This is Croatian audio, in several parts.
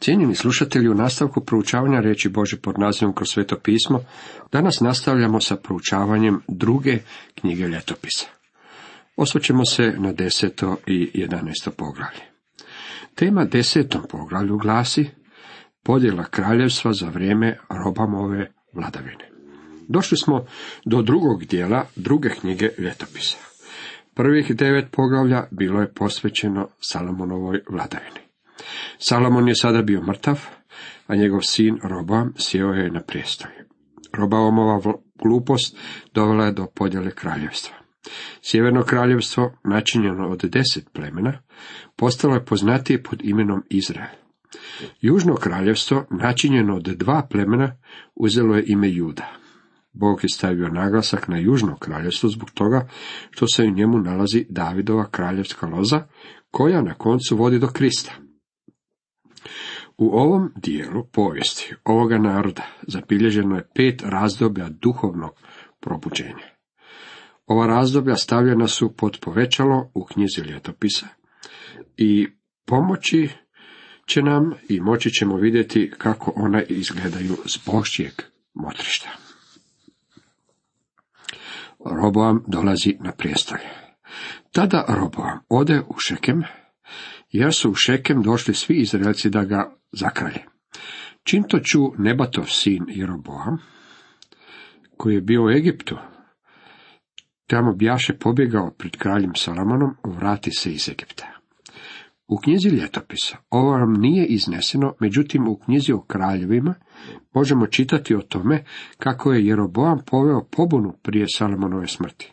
Cijenjeni slušatelji, u nastavku proučavanja reći Bože pod nazivom kroz sveto pismo, danas nastavljamo sa proučavanjem druge knjige ljetopisa. Osvrćemo se na deseto i jedanesto poglavlje. Tema desetom poglavlju glasi podjela kraljevstva za vrijeme robamove vladavine. Došli smo do drugog dijela druge knjige ljetopisa. Prvih devet poglavlja bilo je posvećeno Salomonovoj vladavini. Salomon je sada bio mrtav, a njegov sin Robam sjeo je na prijestolje. Robaomova glupost dovela je do podjele kraljevstva. Sjeverno kraljevstvo, načinjeno od deset plemena, postalo je poznatije pod imenom Izrael. Južno kraljevstvo, načinjeno od dva plemena, uzelo je ime Juda. Bog je stavio naglasak na južno kraljevstvo zbog toga što se u njemu nalazi Davidova kraljevska loza, koja na koncu vodi do Krista. U ovom dijelu povijesti ovoga naroda zabilježeno je pet razdoblja duhovnog probuđenja. Ova razdoblja stavljena su pod povećalo u knjizi ljetopisa i pomoći će nam i moći ćemo vidjeti kako ona izgledaju s božjeg motrišta. Roboam dolazi na prijestolje. Tada Roboam ode u Šekem, jer su u Šekem došli svi Izraelci da ga zakralje. Čim to ču Nebatov sin Jeroboam, koji je bio u Egiptu, tamo bjaše pobjegao pred kraljem Salamonom, vrati se iz Egipta. U knjizi ljetopisa ovo vam nije izneseno, međutim u knjizi o kraljevima možemo čitati o tome kako je Jeroboam poveo pobunu prije Salomonove smrti.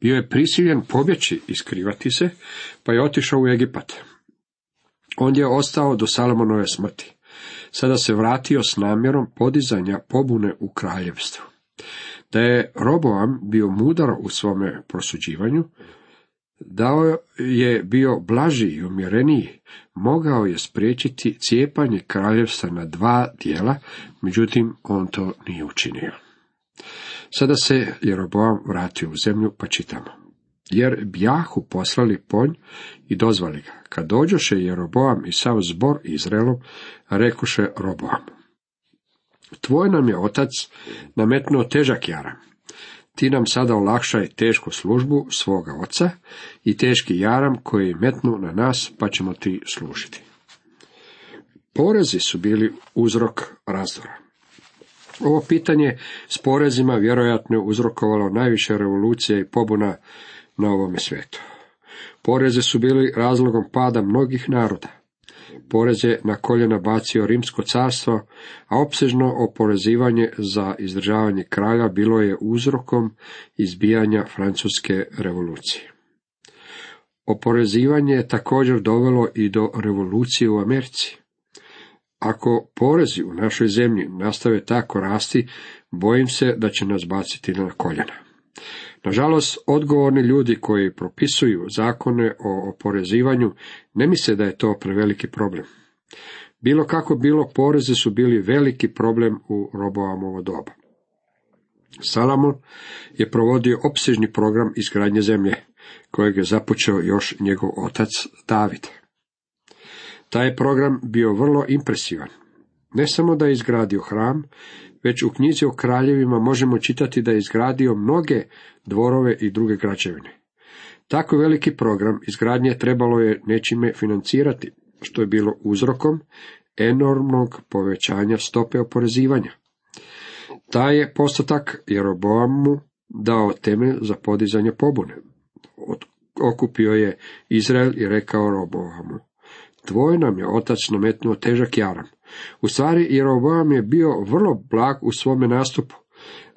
Bio je prisiljen pobjeći i skrivati se, pa je otišao u Egipat. On je ostao do Salomonove smrti. Sada se vratio s namjerom podizanja pobune u kraljevstvu. Da je Roboam bio mudar u svome prosuđivanju, dao je bio blaži i umjereniji, mogao je spriječiti cijepanje kraljevstva na dva dijela, međutim on to nije učinio. Sada se Jeroboam vratio u zemlju, pa čitamo. Jer bjahu poslali ponj i dozvali ga. Kad dođoše Jeroboam i sav zbor Izraelom, rekuše Roboam. Tvoj nam je otac nametnuo težak jaram. Ti nam sada olakšaj tešku službu svoga oca i teški jaram koji metnu na nas, pa ćemo ti služiti. Porezi su bili uzrok razdora. Ovo pitanje s porezima vjerojatno je uzrokovalo najviše revolucija i pobuna na ovome svijetu. Poreze su bili razlogom pada mnogih naroda. Porez je na koljena bacio rimsko carstvo, a opsežno oporezivanje za izdržavanje kralja bilo je uzrokom izbijanja francuske revolucije. Oporezivanje je također dovelo i do revolucije u Americi. Ako porezi u našoj zemlji nastave tako rasti, bojim se da će nas baciti na koljena. Nažalost, odgovorni ljudi koji propisuju zakone o oporezivanju ne misle da je to preveliki problem. Bilo kako bilo, porezi su bili veliki problem u Roboamovo doba. Salamon je provodio opsežni program izgradnje zemlje, kojeg je započeo još njegov otac David. Taj program bio vrlo impresivan. Ne samo da je izgradio hram, već u knjizi o kraljevima možemo čitati da je izgradio mnoge dvorove i druge građevine. Tako veliki program izgradnje trebalo je nečime financirati, što je bilo uzrokom enormnog povećanja stope oporezivanja. Taj je postotak Jeroboamu dao temelj za podizanje pobune. Okupio je Izrael i rekao Roboamu, tvoj nam je otac nametnuo težak jaram. U stvari, Jeroboam je bio vrlo blag u svome nastupu.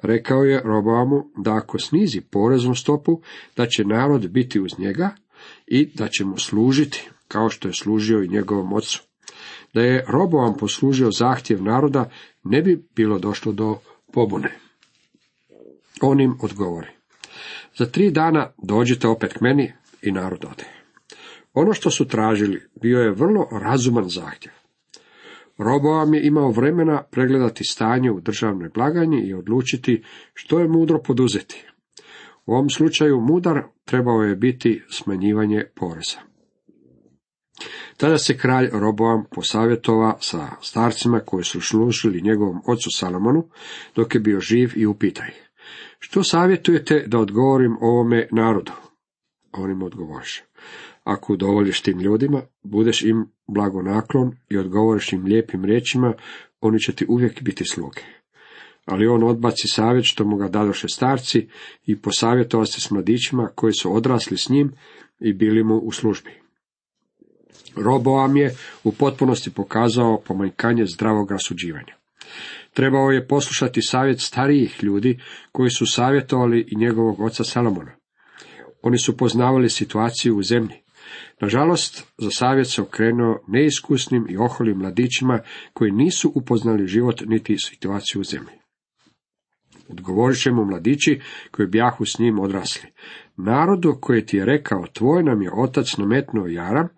Rekao je Roboamu da ako snizi poreznu stopu, da će narod biti uz njega i da će mu služiti, kao što je služio i njegovom ocu. Da je Roboam poslužio zahtjev naroda, ne bi bilo došlo do pobune. On im odgovori. Za tri dana dođite opet k meni i narod ode. Ono što su tražili bio je vrlo razuman zahtjev. Roboam je imao vremena pregledati stanje u državnoj blagajni i odlučiti što je mudro poduzeti. U ovom slučaju mudar trebao je biti smanjivanje poreza. Tada se kralj Roboam posavjetova sa starcima koji su služili njegovom ocu Salomonu, dok je bio živ i upita ih. Što savjetujete da odgovorim ovome narodu? On im odgovoriše. Ako udovoljiš tim ljudima, budeš im blagonaklon i odgovoriš im lijepim riječima, oni će ti uvijek biti sluge. Ali on odbaci savjet što mu ga dadoše starci i posavjetovao se s mladićima koji su odrasli s njim i bili mu u službi. Roboam je u potpunosti pokazao pomanjkanje zdravog rasuđivanja. Trebao je poslušati savjet starijih ljudi koji su savjetovali i njegovog oca Salomona. Oni su poznavali situaciju u zemlji. Nažalost, za savjet se okrenuo neiskusnim i oholim mladićima koji nisu upoznali život niti situaciju u zemlji. Odgovorit će mladići koji bjahu s njim odrasli. Narodu koji ti je rekao, tvoj nam je otac nametnuo jaram,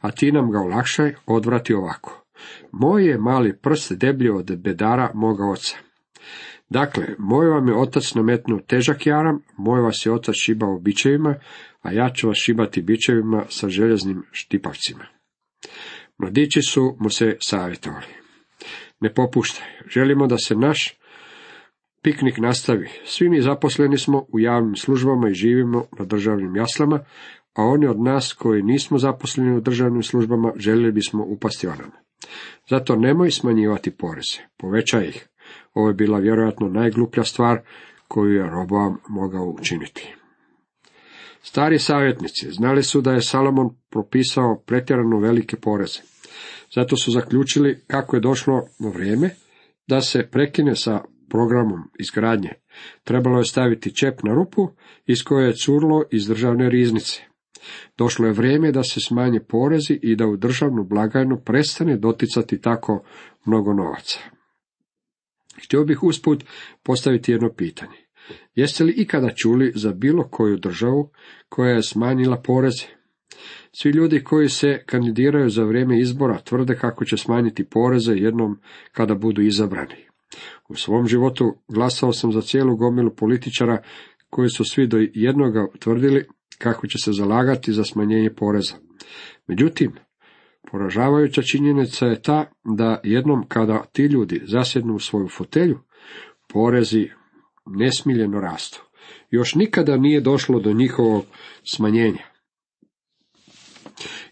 a ti nam ga olakšaj, odvrati ovako. Moj je mali prst deblji od bedara moga oca. Dakle, moj vam je otac nametnuo težak jaram, moj vas je otac šibao bićevima, a ja ću vas šibati bićevima sa željeznim štipavcima. Mladići su mu se savjetovali. Ne popuštaj, želimo da se naš piknik nastavi. Svi mi zaposleni smo u javnim službama i živimo na državnim jaslama, a oni od nas koji nismo zaposleni u državnim službama željeli bismo upasti onama. Zato nemoj smanjivati poreze, povećaj ih. Ovo je bila vjerojatno najgluplja stvar koju je Roboam mogao učiniti. Stari savjetnici znali su da je Salomon propisao pretjerano velike poreze. Zato su zaključili kako je došlo na vrijeme da se prekine sa programom izgradnje. Trebalo je staviti čep na rupu iz koje je curlo iz državne riznice. Došlo je vrijeme da se smanje porezi i da u državnu blagajnu prestane doticati tako mnogo novaca. Htio bih usput postaviti jedno pitanje. Jeste li ikada čuli za bilo koju državu koja je smanjila poreze? Svi ljudi koji se kandidiraju za vrijeme izbora tvrde kako će smanjiti poreze jednom kada budu izabrani. U svom životu glasao sam za cijelu gomilu političara koji su svi do jednoga tvrdili kako će se zalagati za smanjenje poreza. Međutim, poražavajuća činjenica je ta da jednom kada ti ljudi zasjednu u svoju fotelju, porezi nesmiljeno rastu. Još nikada nije došlo do njihovog smanjenja.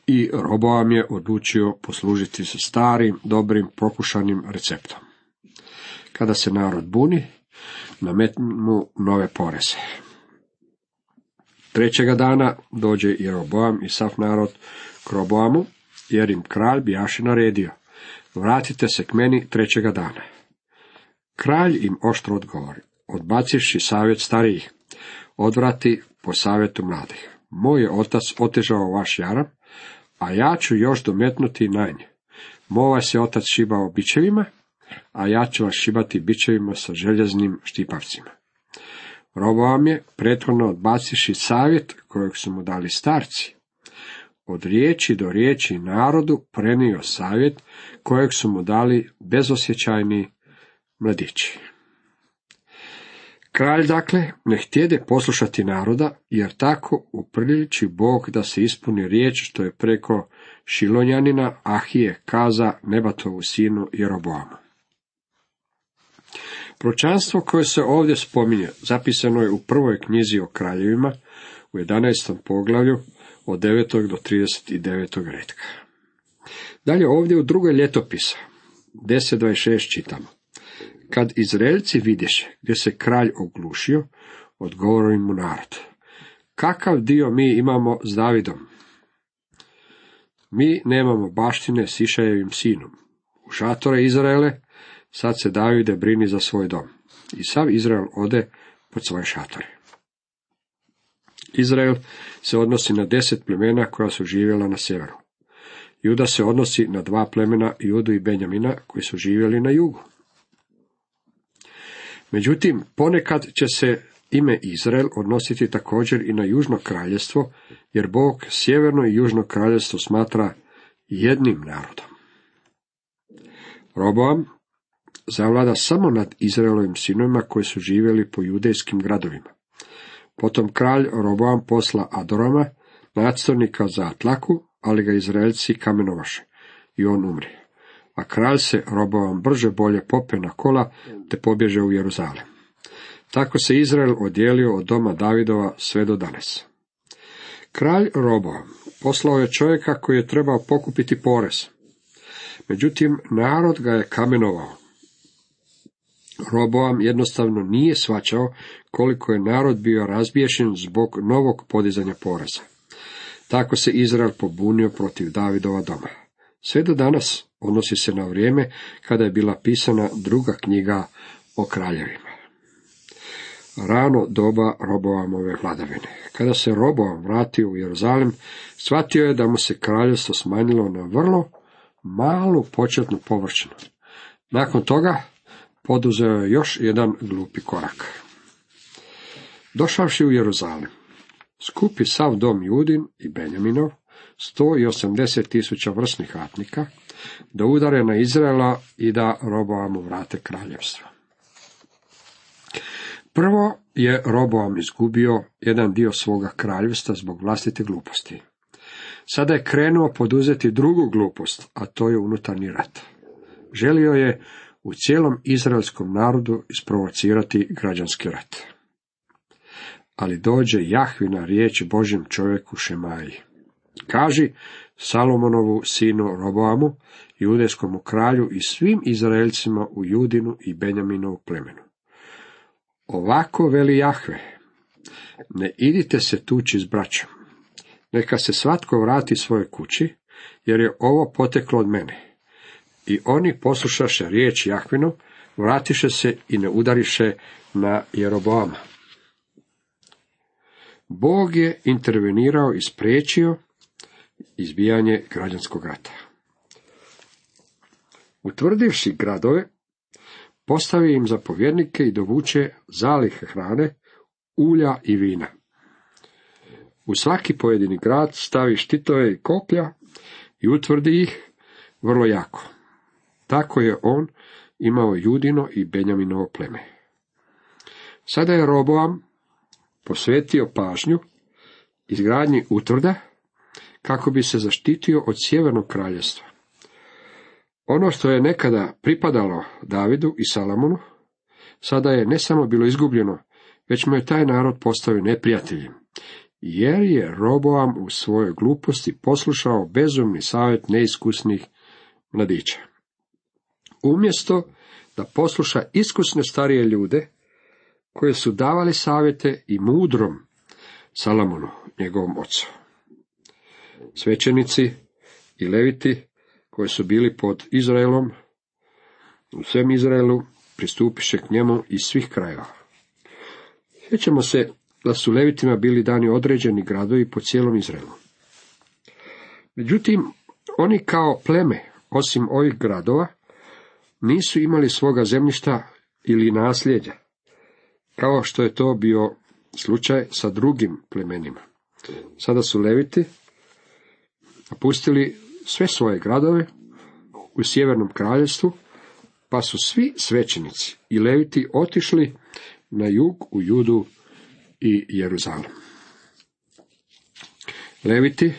I Roboam je odlučio poslužiti se starim, dobrim, prokušanim receptom. Kada se narod buni, nametnu nove poreze. Trećega dana dođe i Roboam i sav narod k Roboamu, jer im kralj bijaše naredio. Vratite se k meni trećega dana. Kralj im oštro odgovori, odbacivši savjet starijih, odvrati po savjetu mladih. Moj je otac otežao vaš jaram, a ja ću još dometnuti na nje. Moj vas je otac šibao bićevima, a ja ću vas šibati bićevima sa željeznim štipavcima. Roboam je, prethodno odbaciši savjet kojeg su mu dali starci. Od riječi do riječi narodu prenio savjet kojeg su mu dali bezosjećajni mladići. Kralj dakle ne htjede poslušati naroda, jer tako upriliči Bog da se ispuni riječ što je preko Šilonjanina Ahije kaza Nebatovu sinu Jeroboama. Pročanstvo koje se ovdje spominje zapisano je u prvoj knjizi o kraljevima u 11. poglavlju od 9. do 39. redka. Dalje ovdje u drugoj ljetopisa 10.26 čitamo. Kad Izraelci vidješe gdje se kralj oglušio, odgovori mu narod. Kakav dio mi imamo s Davidom? Mi nemamo baštine s Išajevim sinom. U šatore Izraele sad se Davide brini za svoj dom. I sav Izrael ode pod svoje šatore. Izrael se odnosi na deset plemena koja su živjela na sjeveru. Juda se odnosi na dva plemena, Judu i Benjamina, koji su živjeli na jugu. Međutim, ponekad će se ime Izrael odnositi također i na južno kraljestvo, jer Bog sjeverno i južno kraljestvo smatra jednim narodom. Roboam zavlada samo nad Izraelovim sinovima koji su živjeli po judejskim gradovima. Potom kralj Roboam posla Adorama, nadstornika za Atlaku, ali ga Izraelci kamenovaše i on umri. A kralj se Roboam brže bolje pope na kola te pobježe u Jeruzalem. Tako se Izrael odijelio od doma Davidova sve do danas. Kralj Roboam poslao je čovjeka koji je trebao pokupiti porez. Međutim, narod ga je kamenovao. Roboam jednostavno nije svačao koliko je narod bio razbješen zbog novog podizanja poreza. Tako se Izrael pobunio protiv Davidova doma. Sve do danas odnosi se na vrijeme kada je bila pisana druga knjiga o kraljevima. Rano doba Roboamove vladavine. Kada se Roboam vratio u Jeruzalem, shvatio je da mu se kraljevstvo smanjilo na vrlo malu početnu površinu. Nakon toga poduzeo je još jedan glupi korak. Došavši u Jeruzalem, skupi sav dom Judin i Benjaminov, 180 tisuća vrsnih ratnika, da udare na Izraela i da Roboamu vrate kraljevstvo. Prvo je Roboam izgubio jedan dio svoga kraljevstva zbog vlastite gluposti. Sada je krenuo poduzeti drugu glupost, a to je unutarnji rat. Želio je u cijelom izraelskom narodu isprovocirati građanski rat. Ali dođe Jahvina riječ Božjem čovjeku Šemaji. Kaži Salomonovu sinu Roboamu, judejskom kralju i svim Izraelcima u Judinu i Benjaminovu plemenu. Ovako veli Jahve, ne idite se tući s braćom, neka se svatko vrati svojoj kući, jer je ovo poteklo od mene. I oni poslušaše riječ Jahvinu, vratiše se i ne udariše na Jeroboama. Bog je intervenirao i spriječio izbijanje građanskog rata. Utvrdivši gradove, postavi im zapovjednike i dovuče zalihe hrane, ulja i vina. U svaki pojedini grad stavi štitove i koplja i utvrdi ih vrlo jako. Tako je on imao Judino i Benjaminovo pleme. Sada je Roboam posvetio pažnju izgradnji utvrda kako bi se zaštitio od sjevernog kraljevstva. Ono što je nekada pripadalo Davidu i Salamonu, sada je ne samo bilo izgubljeno, već mu je taj narod postavio neprijateljem, jer je Roboam u svojoj gluposti poslušao bezumni savjet neiskusnih mladića. Umjesto da posluša iskusne starije ljude, koje su davali savjete i mudrom Salamonu, njegovom ocu. Svećenici i leviti koji su bili pod Izraelom, u svem Izraelu pristupiše k njemu iz svih krajeva. Sjećamo se da su levitima bili dani određeni gradovi po cijelom Izraelu. Međutim, oni kao pleme, osim ovih gradova, nisu imali svoga zemljišta ili nasljeđa, kao što je to bio slučaj sa drugim plemenima. Sada su leviti napustili sve svoje gradove u sjevernom kraljevstvu, pa su svi svećenici i leviti otišli na jug u Judu i Jeruzalem. Leviti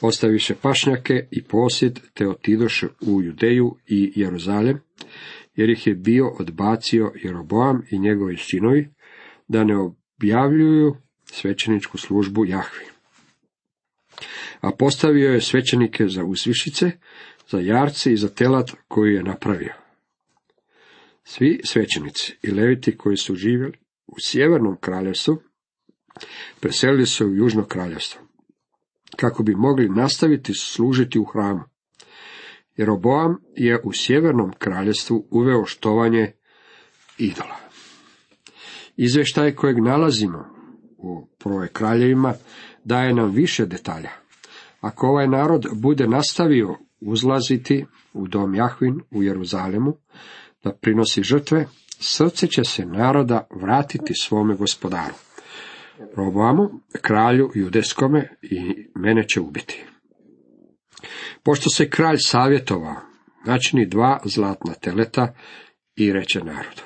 ostaviše pašnjake i posjed, te otidoše u Judeju i Jeruzalem, jer ih je bio odbacio Jeroboam i njegovi sinovi, da ne objavljuju svećeničku službu Jahvi a postavio je svećenike za usvišice, za jarce i za telat koju je napravio. Svi svećenici i leviti koji su živjeli u sjevernom kraljevstvu, preselili se u južno kraljevstvo, kako bi mogli nastaviti služiti u hramu. Jer Oboam je u sjevernom kraljevstvu uveo štovanje idola. Izvještaj kojeg nalazimo u prvoj kraljevima daje nam više detalja. Ako ovaj narod bude nastavio uzlaziti u dom Jahvin u Jeruzalemu, da prinosi žrtve, srce će se naroda vratiti svome gospodaru. Roboamu, kralju judeskome i mene će ubiti. Pošto se kralj savjetovao, načini dva zlatna teleta i reče narodu.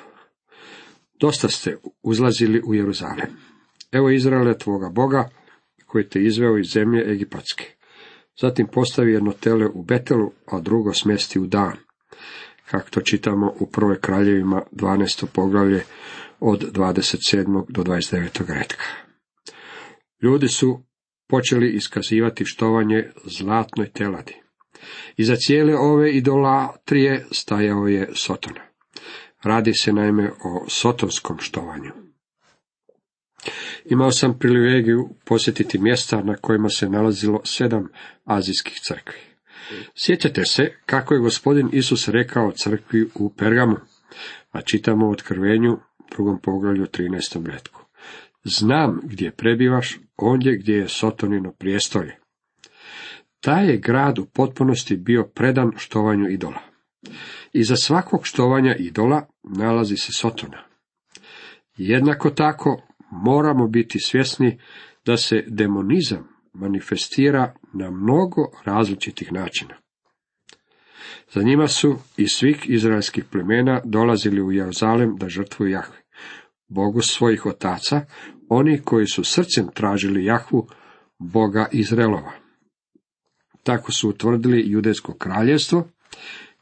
Dosta ste uzlazili u Jeruzalem. Evo Izraele tvoga Boga, koji te izveo iz zemlje Egipatske. Zatim postavi jedno tele u Betelu, a drugo smjesti u Dan. Kako to čitamo u prvoj kraljevima 12. poglavlje od 27. do 29. redka. Ljudi su počeli iskazivati štovanje zlatnoj teladi. Iza cijele ove idolatrije stajao je Sotona. Radi se naime o sotonskom štovanju. Imao sam privilegiju posjetiti mjesta na kojima se nalazilo sedam azijskih crkvi. Sjećate se kako je gospodin Isus rekao crkvi u Pergamu, a čitamo u otkrivenju drugom poglavlju 13. redku. Znam gdje prebivaš, ondje gdje je Sotonino prijestolje. Taj je grad u potpunosti bio predan štovanju idola. I za svakog štovanja idola nalazi se Sotona. Jednako tako moramo biti svjesni da se demonizam manifestira na mnogo različitih načina. Za njima su iz svih izraelskih plemena dolazili u Jeruzalem da žrtvuju Jahve. Bogu svojih otaca, oni koji su srcem tražili Jahvu, Boga Izraelova. Tako su utvrdili judejsko kraljevstvo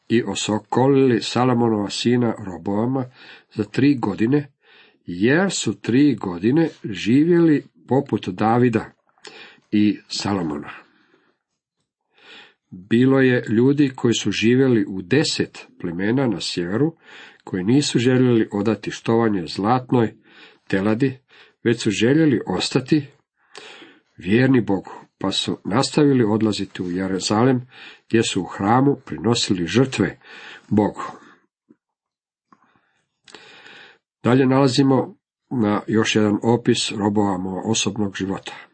i osokolili Salamonova sina Roboama za tri godine, jer su tri godine živjeli poput Davida i Salomona. Bilo je ljudi koji su živjeli u deset plemena na sjeveru, koji nisu željeli odati štovanje zlatnoj teladi, već su željeli ostati vjerni Bogu, pa su nastavili odlaziti u Jeruzalem, gdje su u hramu prinosili žrtve Bogu. Dalje nalazimo na još jedan opis robovama osobnog života.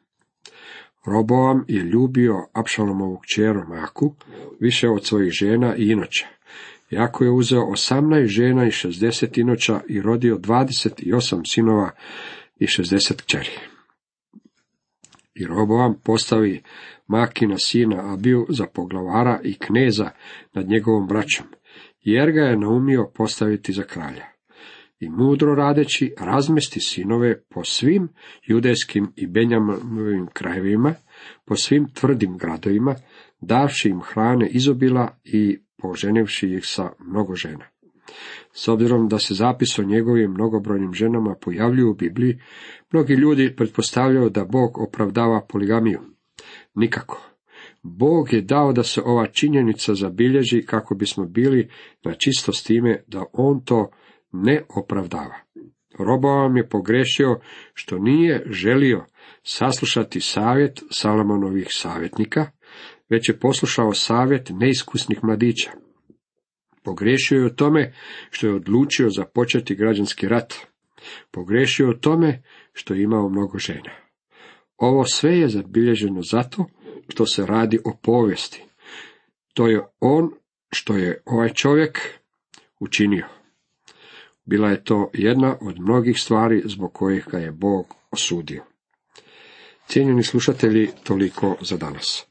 Roboam je ljubio Apšalomovog čeru Maku više od svojih žena i inoća. Jako je uzeo 18 žena i 60 inoća i rodio 28 sinova i 60 kćeri. I Roboam postavi Makina sina Abiju za poglavara i kneza nad njegovom braćom, jer ga je naumio postaviti za kralja. I mudro radeći razmesti sinove po svim judejskim i benjamovim krajevima, po svim tvrdim gradovima, davši im hrane izobila i poženivši ih sa mnogo žena. S obzirom da se zapis o njegovim mnogobrojnim ženama pojavljuju u Bibliji, mnogi ljudi pretpostavljaju da Bog opravdava poligamiju. Nikako. Bog je dao da se ova činjenica zabilježi kako bismo bili na čisto s time da on to ne opravdava. Robovam je pogrešio što nije želio saslušati savjet Salomonovih savjetnika, već je poslušao savjet neiskusnih mladića. Pogriješio je u tome što je odlučio započeti građanski rat. Pogriješio je u tome što je imao mnogo žena. Ovo sve je zabilježeno zato što se radi o povijesti. To je on što je ovaj čovjek učinio. Bila je to jedna od mnogih stvari zbog kojih ga je Bog osudio. Cijenjeni slušatelji, toliko za danas.